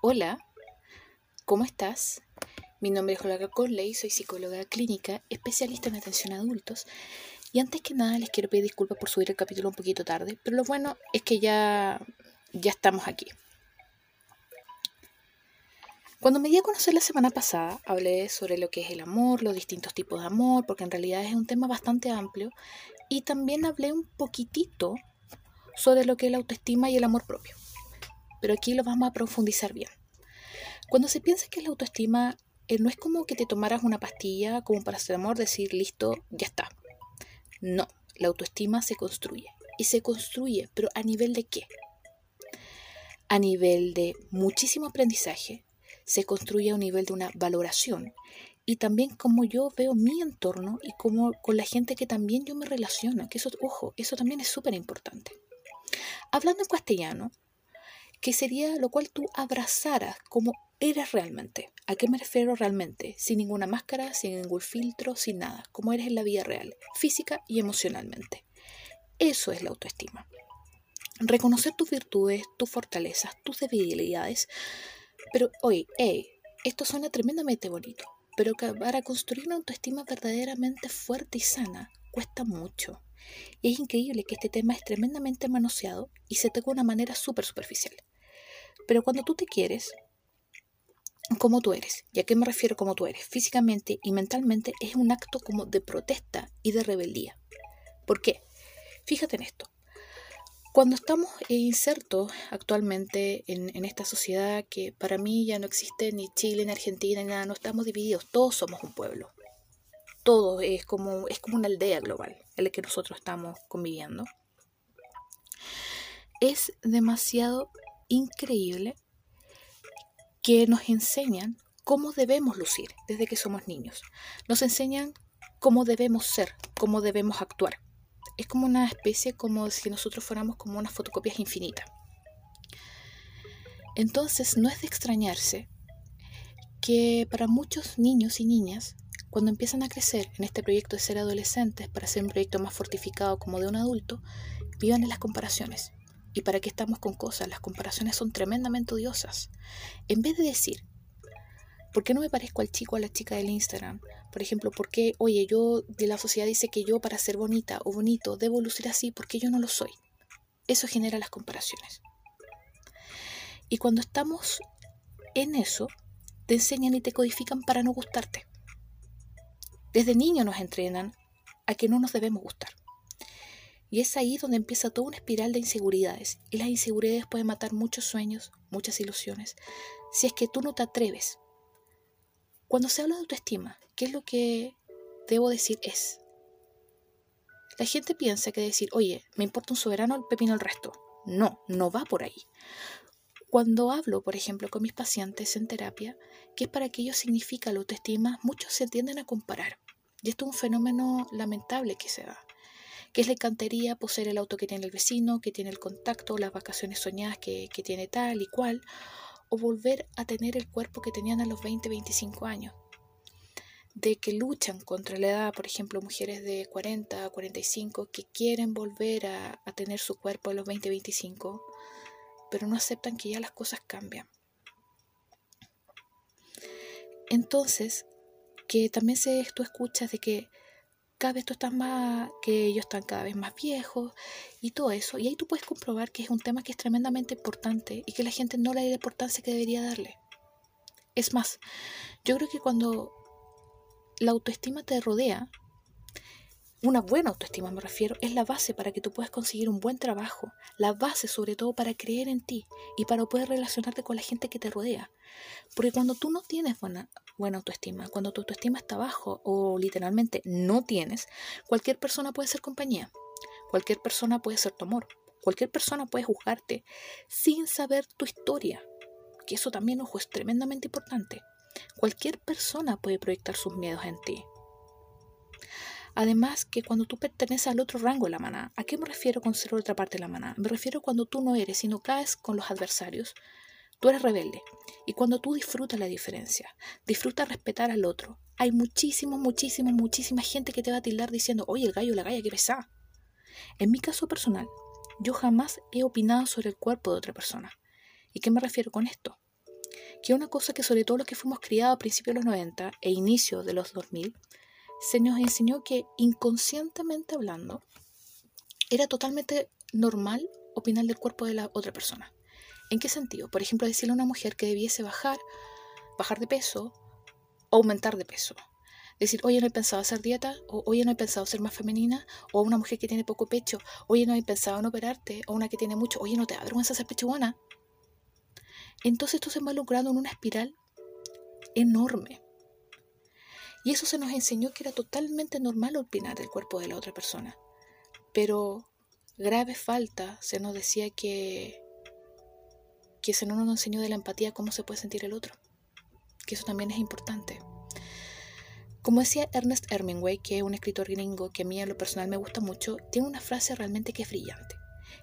Hola, ¿cómo estás? Mi nombre es Olga Conley, soy psicóloga clínica, especialista en atención a adultos. Y antes que nada les quiero pedir disculpas por subir el capítulo un poquito tarde, pero lo bueno es que ya, ya estamos aquí. Cuando me di a conocer la semana pasada, hablé sobre lo que es el amor, los distintos tipos de amor, porque en realidad es un tema bastante amplio, y también hablé un poquitito sobre lo que es la autoestima y el amor propio pero aquí lo vamos a profundizar bien. Cuando se piensa que la autoestima eh, no es como que te tomaras una pastilla como para hacer amor, decir listo, ya está. No, la autoestima se construye. Y se construye, pero ¿a nivel de qué? A nivel de muchísimo aprendizaje, se construye a un nivel de una valoración y también como yo veo mi entorno y como con la gente que también yo me relaciono, que eso, ojo, eso también es súper importante. Hablando en castellano, que sería lo cual tú abrazaras como eres realmente. ¿A qué me refiero realmente? Sin ninguna máscara, sin ningún filtro, sin nada, como eres en la vida real, física y emocionalmente. Eso es la autoestima. Reconocer tus virtudes, tus fortalezas, tus debilidades. Pero, oye, hey, esto suena tremendamente bonito, pero para construir una autoestima verdaderamente fuerte y sana cuesta mucho. Y es increíble que este tema es tremendamente manoseado y se toca de una manera súper superficial. Pero cuando tú te quieres, como tú eres, ¿y a qué me refiero como tú eres? Físicamente y mentalmente es un acto como de protesta y de rebeldía. ¿Por qué? Fíjate en esto. Cuando estamos insertos actualmente en, en, esta sociedad que para mí ya no existe ni Chile ni Argentina ni nada, no estamos divididos, todos somos un pueblo. Todo es como, es como una aldea global en la que nosotros estamos conviviendo. Es demasiado increíble que nos enseñan cómo debemos lucir desde que somos niños. Nos enseñan cómo debemos ser, cómo debemos actuar. Es como una especie como si nosotros fuéramos como unas fotocopias infinitas. Entonces no es de extrañarse que para muchos niños y niñas, cuando empiezan a crecer en este proyecto de ser adolescentes para ser un proyecto más fortificado como de un adulto, vivan en las comparaciones. ¿Y para qué estamos con cosas? Las comparaciones son tremendamente odiosas. En vez de decir, ¿por qué no me parezco al chico o a la chica del Instagram? Por ejemplo, ¿por qué, oye, yo de la sociedad dice que yo para ser bonita o bonito debo lucir así porque yo no lo soy? Eso genera las comparaciones. Y cuando estamos en eso, te enseñan y te codifican para no gustarte. Desde niño nos entrenan a que no nos debemos gustar. Y es ahí donde empieza toda una espiral de inseguridades. Y las inseguridades pueden matar muchos sueños, muchas ilusiones, si es que tú no te atreves. Cuando se habla de autoestima, ¿qué es lo que debo decir es? La gente piensa que decir, oye, me importa un soberano el pepino el resto. No, no va por ahí. Cuando hablo, por ejemplo, con mis pacientes en terapia, ¿qué es para que ellos significa la autoestima? Muchos se tienden a comparar. Y esto es un fenómeno lamentable que se da que es la encantería poseer el auto que tiene el vecino, que tiene el contacto, las vacaciones soñadas que, que tiene tal y cual, o volver a tener el cuerpo que tenían a los 20, 25 años. De que luchan contra la edad, por ejemplo, mujeres de 40, 45, que quieren volver a, a tener su cuerpo a los 20, 25, pero no aceptan que ya las cosas cambian. Entonces, que también se, tú escuchas de que cada vez tú estás más, que ellos están cada vez más viejos y todo eso. Y ahí tú puedes comprobar que es un tema que es tremendamente importante y que la gente no le da la importancia que debería darle. Es más, yo creo que cuando la autoestima te rodea, una buena autoestima me refiero, es la base para que tú puedas conseguir un buen trabajo, la base sobre todo para creer en ti y para poder relacionarte con la gente que te rodea. Porque cuando tú no tienes buena, buena autoestima, cuando tu autoestima está bajo o literalmente no tienes, cualquier persona puede ser compañía, cualquier persona puede ser tu amor, cualquier persona puede juzgarte sin saber tu historia, que eso también, ojo, es tremendamente importante. Cualquier persona puede proyectar sus miedos en ti, Además que cuando tú perteneces al otro rango de la manada, ¿a qué me refiero con ser otra parte de la manada? Me refiero cuando tú no eres, sino caes con los adversarios. Tú eres rebelde. Y cuando tú disfrutas la diferencia, disfrutas respetar al otro, hay muchísimo, muchísimo, muchísima gente que te va a tildar diciendo, oye, el gallo, la galla, qué pesa. En mi caso personal, yo jamás he opinado sobre el cuerpo de otra persona. ¿Y qué me refiero con esto? que una cosa que sobre todo los que fuimos criados a principios de los 90 e inicio de los 2000, se nos enseñó que inconscientemente hablando, era totalmente normal opinar del cuerpo de la otra persona. ¿En qué sentido? Por ejemplo, decirle a una mujer que debiese bajar, bajar de peso, aumentar de peso. Decir, oye, no he pensado hacer dieta, o oye, no he pensado ser más femenina, o a una mujer que tiene poco pecho, oye, no he pensado en operarte, o una que tiene mucho, oye, no te da vergüenza ser pechugona. Entonces esto se va logrando en una espiral enorme. Y eso se nos enseñó que era totalmente normal opinar del cuerpo de la otra persona. Pero grave falta se nos decía que, que se no nos enseñó de la empatía cómo se puede sentir el otro. Que eso también es importante. Como decía Ernest Hemingway, que es un escritor gringo que a mí en lo personal me gusta mucho, tiene una frase realmente que es brillante,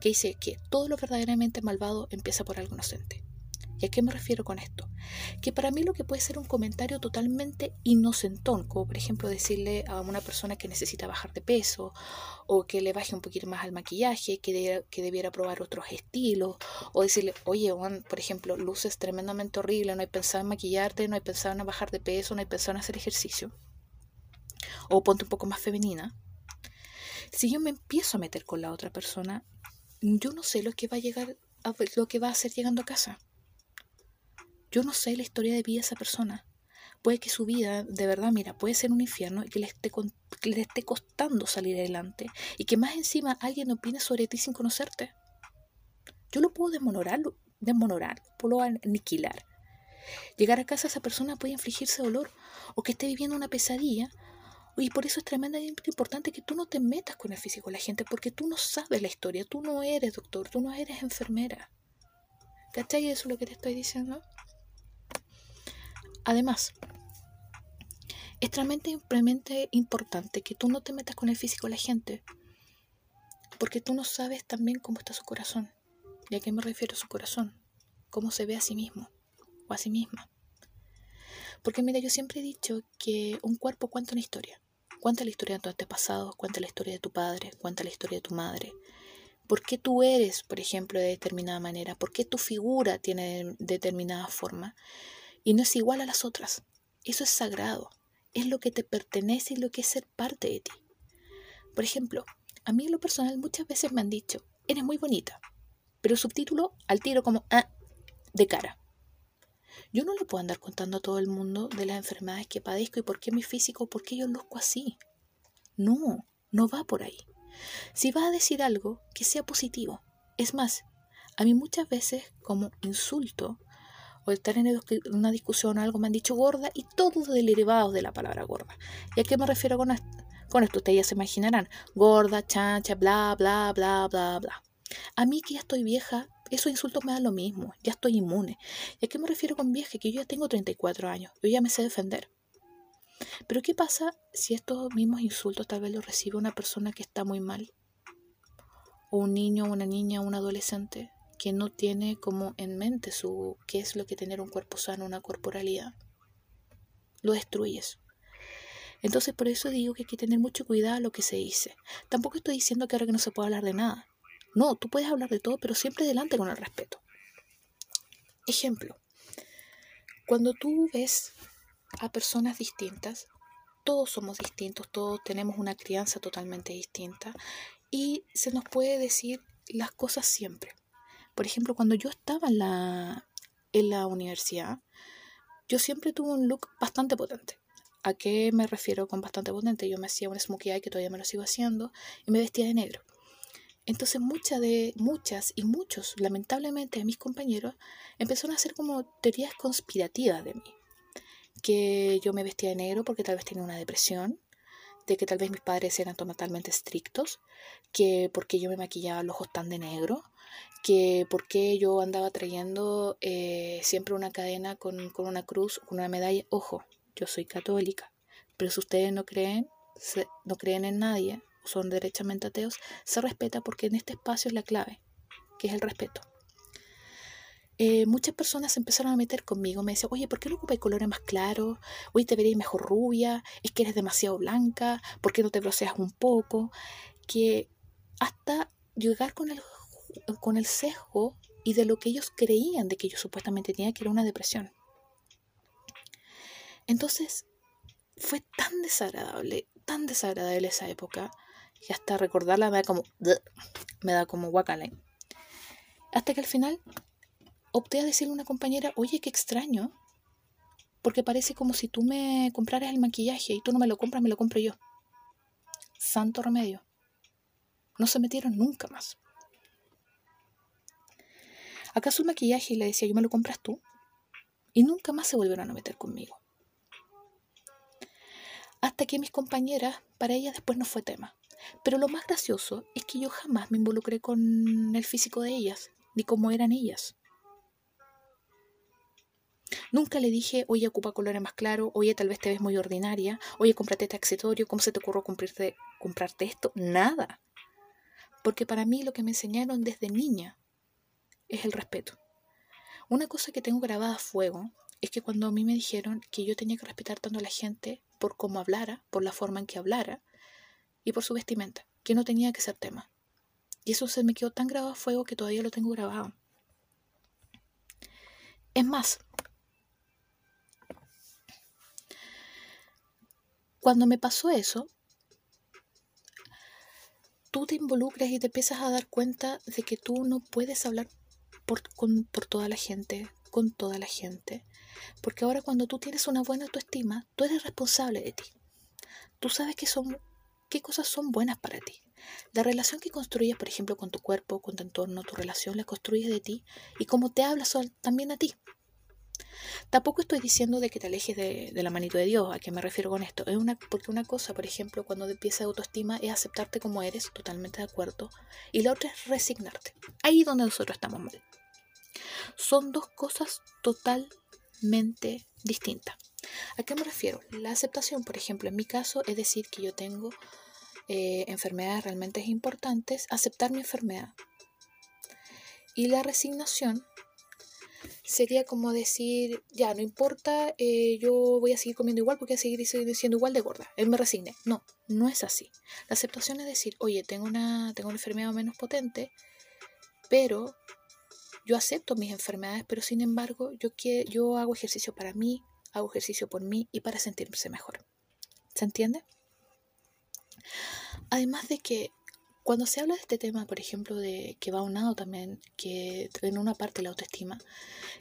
que dice que todo lo verdaderamente malvado empieza por algo inocente. ¿Y a qué me refiero con esto? Que para mí lo que puede ser un comentario totalmente inocentón, como por ejemplo decirle a una persona que necesita bajar de peso, o que le baje un poquito más al maquillaje, que, que debiera probar otros estilos, o decirle, oye, Juan, por ejemplo, luces tremendamente horrible, no hay pensado en maquillarte, no hay pensado en bajar de peso, no hay pensado en hacer ejercicio, o ponte un poco más femenina. Si yo me empiezo a meter con la otra persona, yo no sé lo que va a llegar a, lo que va a hacer llegando a casa. Yo no sé la historia de vida de esa persona. Puede que su vida, de verdad, mira, puede ser un infierno y que le esté, le esté costando salir adelante y que más encima alguien opine sobre ti sin conocerte. Yo lo puedo desmonorar, desmonorar, puedo aniquilar. Llegar a casa esa persona puede infligirse dolor o que esté viviendo una pesadilla y por eso es tremendamente importante que tú no te metas con el físico de la gente, porque tú no sabes la historia, tú no eres doctor, tú no eres enfermera. ¿Cachai? Eso es lo que te estoy diciendo. Además, es realmente importante que tú no te metas con el físico de la gente, porque tú no sabes también cómo está su corazón. ¿Y a qué me refiero su corazón? Cómo se ve a sí mismo o a sí misma. Porque mira, yo siempre he dicho que un cuerpo cuenta una historia. Cuenta la historia de tu antepasado, cuenta la historia de tu padre, cuenta la historia de tu madre. ¿Por qué tú eres, por ejemplo, de determinada manera? ¿Por qué tu figura tiene determinada forma? Y no es igual a las otras. Eso es sagrado, es lo que te pertenece y lo que es ser parte de ti. Por ejemplo, a mí en lo personal muchas veces me han dicho, eres muy bonita, pero subtítulo al tiro como ah, de cara. Yo no le puedo andar contando a todo el mundo de las enfermedades que padezco y por qué mi físico, por qué yo luzco así. No, no va por ahí. Si vas a decir algo, que sea positivo. Es más, a mí muchas veces como insulto o estar en una discusión o algo, me han dicho gorda y todos derivados de la palabra gorda. ¿Y a qué me refiero con? Con esto ustedes ya se imaginarán. Gorda, chancha, bla, bla, bla, bla, bla. A mí que ya estoy vieja, esos insultos me dan lo mismo, ya estoy inmune. ¿Y a qué me refiero con vieja? Que yo ya tengo 34 años, yo ya me sé defender. Pero ¿qué pasa si estos mismos insultos tal vez los recibe una persona que está muy mal? O un niño, una niña, un adolescente que no tiene como en mente su qué es lo que tener un cuerpo sano, una corporalidad. Lo destruyes. Entonces por eso digo que hay que tener mucho cuidado a lo que se dice. Tampoco estoy diciendo que ahora que no se puede hablar de nada. No, tú puedes hablar de todo, pero siempre delante con el respeto. Ejemplo, cuando tú ves a personas distintas, todos somos distintos, todos tenemos una crianza totalmente distinta y se nos puede decir las cosas siempre. Por ejemplo, cuando yo estaba en la, en la universidad, yo siempre tuve un look bastante potente. ¿A qué me refiero con bastante potente? Yo me hacía un smokey eye que todavía me lo sigo haciendo y me vestía de negro. Entonces muchas de muchas y muchos, lamentablemente, de mis compañeros empezaron a hacer como teorías conspirativas de mí. Que yo me vestía de negro porque tal vez tenía una depresión, de que tal vez mis padres eran totalmente estrictos, que porque yo me maquillaba los ojos tan de negro, que por qué yo andaba trayendo eh, siempre una cadena con, con, una cruz, con una medalla. Ojo, yo soy católica, pero si ustedes no creen, no creen en nadie, son derechamente ateos, se respeta porque en este espacio es la clave, que es el respeto. Eh, muchas personas empezaron a meter conmigo, me decían, oye, ¿por qué no ocupas colores más claros? Oye, te veréis mejor rubia, es que eres demasiado blanca, ¿por qué no te bronceas un poco? Que hasta llegar con el con el sesgo y de lo que ellos creían de que yo supuestamente tenía, que era una depresión. Entonces, fue tan desagradable, tan desagradable esa época, que hasta recordarla me da como, me da como guacala. Hasta que al final opté a decirle a una compañera, oye, qué extraño, porque parece como si tú me compraras el maquillaje y tú no me lo compras, me lo compro yo. Santo remedio. No se metieron nunca más. ¿Acaso el maquillaje? Y le decía, yo me lo compras tú. Y nunca más se volvieron a meter conmigo. Hasta que mis compañeras, para ellas después no fue tema. Pero lo más gracioso es que yo jamás me involucré con el físico de ellas, ni cómo eran ellas. Nunca le dije, oye, ocupa colores más claros, oye, tal vez te ves muy ordinaria, oye, cómprate este accesorio, ¿cómo se te ocurrió comprarte, comprarte esto? Nada. Porque para mí lo que me enseñaron desde niña es el respeto. Una cosa que tengo grabada a fuego es que cuando a mí me dijeron que yo tenía que respetar tanto a la gente por cómo hablara, por la forma en que hablara y por su vestimenta, que no tenía que ser tema. Y eso se me quedó tan grabado a fuego que todavía lo tengo grabado. Es más, cuando me pasó eso, tú te involucras y te empiezas a dar cuenta de que tú no puedes hablar por, por toda la gente, con toda la gente. Porque ahora cuando tú tienes una buena autoestima, tú eres responsable de ti. Tú sabes que son, qué cosas son buenas para ti. La relación que construyes, por ejemplo, con tu cuerpo, con tu entorno, tu relación la construyes de ti y cómo te hablas también a ti. Tampoco estoy diciendo de que te alejes de, la manito de Dios, ¿a qué me refiero con esto? Es una, porque una cosa, por ejemplo, cuando empieza autoestima es aceptarte como eres, totalmente de acuerdo, y la otra es resignarte. Ahí es donde nosotros estamos mal. Son dos cosas totalmente distintas. ¿A qué me refiero? La aceptación, por ejemplo, en mi caso, es decir que yo tengo eh, enfermedades realmente importantes, aceptar mi enfermedad. Y la resignación sería como decir, ya, no importa, eh, yo voy a seguir comiendo igual porque voy a seguir siendo igual de gorda. Él me resigne. No, no es así. La aceptación es decir, oye, tengo una, tengo una enfermedad menos potente, pero yo acepto mis enfermedades, pero sin embargo, yo, quiero, yo hago ejercicio para mí, hago ejercicio por mí y para sentirse mejor. ¿Se entiende? Además de que cuando se habla de este tema, por ejemplo, de que va unado también, que en una parte la autoestima,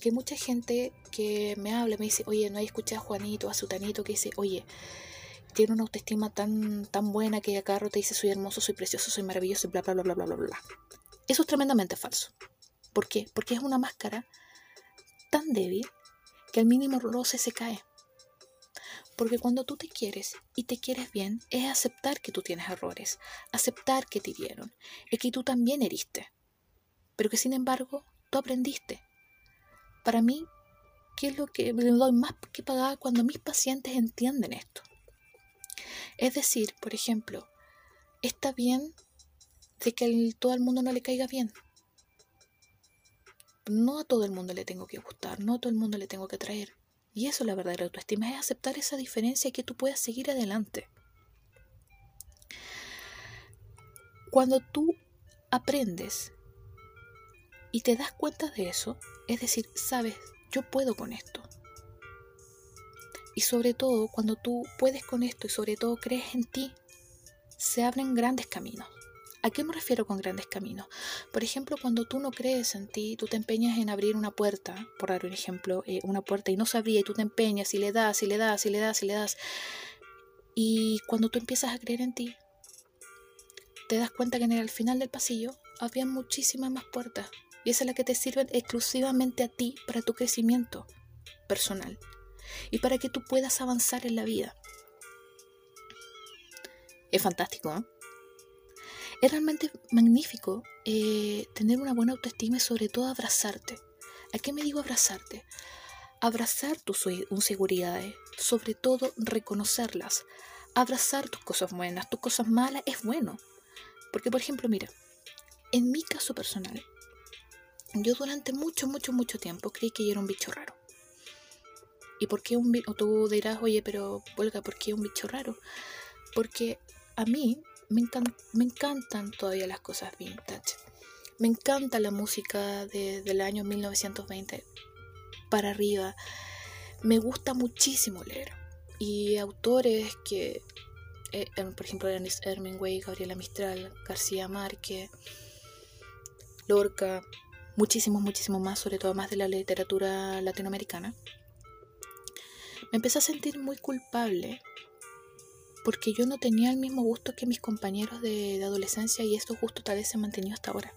que mucha gente que me habla me dice, oye, no hay escuchado a Juanito, a Sutanito, que dice, oye, tiene una autoestima tan, tan buena que rato te dice, soy hermoso, soy precioso, soy maravilloso, bla, bla, bla, bla, bla, bla, bla. Eso es tremendamente falso. ¿Por qué? Porque es una máscara tan débil que al mínimo roce se cae. Porque cuando tú te quieres y te quieres bien, es aceptar que tú tienes errores, aceptar que te hirieron, y que tú también heriste, pero que sin embargo tú aprendiste. Para mí, ¿qué es lo que doy más que pagar cuando mis pacientes entienden esto? Es decir, por ejemplo, está bien de que todo el mundo no le caiga bien. No a todo el mundo le tengo que gustar, no a todo el mundo le tengo que traer. Y eso la verdadera autoestima, es aceptar esa diferencia y que tú puedas seguir adelante. Cuando tú aprendes y te das cuenta de eso, es decir, sabes, yo puedo con esto. Y sobre todo, cuando tú puedes con esto y sobre todo crees en ti, se abren grandes caminos. ¿A qué me refiero con grandes caminos? Por ejemplo, cuando tú no crees en ti, tú te empeñas en abrir una puerta, por dar un ejemplo, eh, una puerta y no se abría y tú te empeñas y le das y le das y le das y le das. Y cuando tú empiezas a creer en ti, te das cuenta que en el final del pasillo había muchísimas más puertas y esa es la que te sirven exclusivamente a ti para tu crecimiento personal y para que tú puedas avanzar en la vida. Es fantástico, ¿no? Es realmente magnífico eh, tener una buena autoestima y sobre todo abrazarte. ¿A qué me digo abrazarte? Abrazar tus inseguridades, sobre todo reconocerlas. Abrazar tus cosas buenas, tus cosas malas es bueno. Porque, por ejemplo, mira, en mi caso personal, yo durante mucho, mucho, mucho tiempo creí que yo era un bicho raro. ¿Y por qué un bicho? O tú dirás, oye, pero, Olga, ¿por qué un bicho raro? Porque a mí me, encantan todavía las cosas vintage. Me encanta la música de, del año 1920 para arriba. Me gusta muchísimo leer. Y autores que, eh, por ejemplo, Ernest Hemingway, Gabriela Mistral, García Márquez, Lorca, muchísimos, muchísimos más, sobre todo más de la literatura latinoamericana. Me empecé a sentir muy culpable porque yo no tenía el mismo gusto que mis compañeros de, adolescencia y esto justo tal vez se ha mantenido hasta ahora.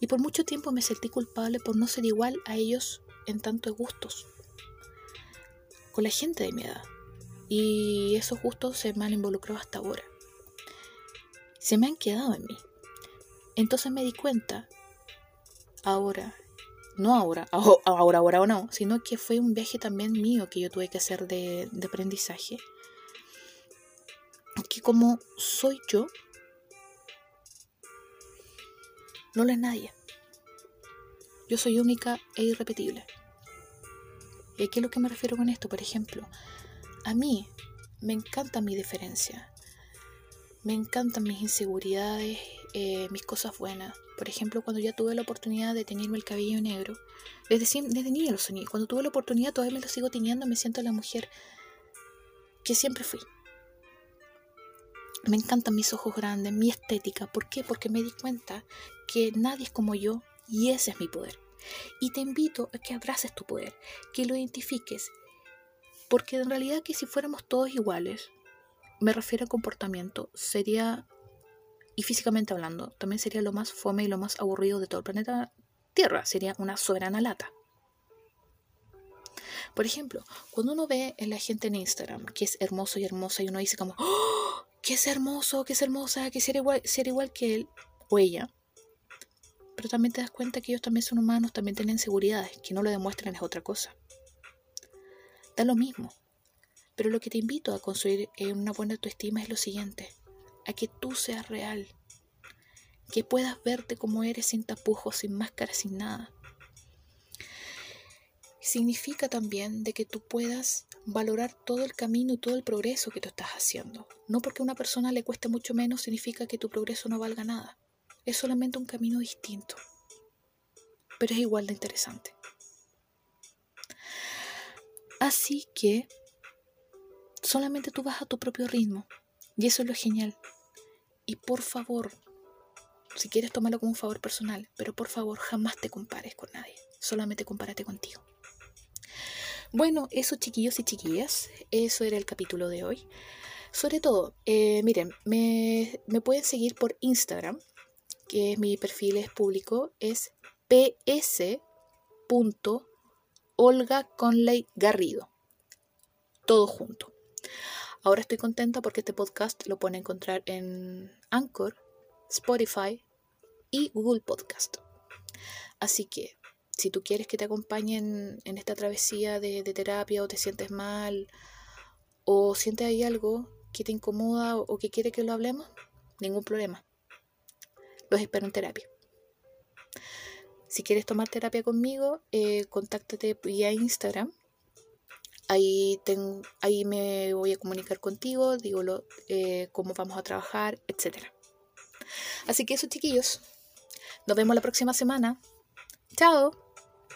Y por mucho tiempo me sentí culpable por no ser igual a ellos en tantos gustos, con la gente de mi edad. Y esos gustos se me han involucrado hasta ahora. Se me han quedado en mí. Entonces me di cuenta, ahora, no ahora, ahora, ahora o no, sino que fue un viaje también mío que yo tuve que hacer de, de aprendizaje. Que como soy yo, no lo es nadie. Yo soy única e irrepetible. ¿Y a qué es lo que me refiero con esto? Por ejemplo, a mí me encanta mi diferencia. Me encantan mis inseguridades, eh, mis cosas buenas. Por ejemplo, cuando ya tuve la oportunidad de tenerme el cabello negro, desde, desde niña lo soñé. Cuando tuve la oportunidad, todavía lo sigo teniendo, me siento la mujer que siempre fui. Me encantan mis ojos grandes, mi estética. ¿Por qué? Porque me di cuenta que nadie es como yo y ese es mi poder. Y te invito a que abraces tu poder, que lo identifiques. Porque en realidad que si fuéramos todos iguales, me refiero a comportamiento, sería, y físicamente hablando, también sería lo más fome y lo más aburrido de todo el planeta Tierra. Sería una soberana lata. Por ejemplo, cuando uno ve en la gente en Instagram que es hermoso y hermosa y uno dice como, ¡Oh! que es hermoso, que es hermosa, que ser igual, igual que él o ella. Pero también te das cuenta que ellos también son humanos, también tienen inseguridades, que no lo demuestran es otra cosa. Da lo mismo. Pero lo que te invito a construir en una buena autoestima es lo siguiente, a que tú seas real, que puedas verte como eres sin tapujos, sin máscara, sin nada. Significa también de que tú puedas valorar todo el camino y todo el progreso que tú estás haciendo. No porque a una persona le cueste mucho menos significa que tu progreso no valga nada. Es solamente un camino distinto, pero es igual de interesante. Así que solamente tú vas a tu propio ritmo y eso es lo genial. Y por favor, si quieres tomarlo como un favor personal, pero por favor jamás te compares con nadie, solamente compárate contigo. Bueno, eso chiquillos y chiquillas, eso era el capítulo de hoy. Sobre todo, eh, miren, me, pueden seguir por Instagram, que es mi perfil es público, es ps.olgaconleygarrido. Todo junto. Ahora estoy contenta porque este podcast lo pueden encontrar en Anchor, Spotify y Google Podcast. Así que si tú quieres que te acompañen en esta travesía de, terapia o te sientes mal o sientes ahí algo que te incomoda o que quiere que lo hablemos, ningún problema. Los espero en terapia. Si quieres tomar terapia conmigo, eh, contáctate vía Instagram. Ahí, ahí me voy a comunicar contigo, digo lo, eh, cómo vamos a trabajar, etc. Así que eso, chiquillos. Nos vemos la próxima semana. Chao.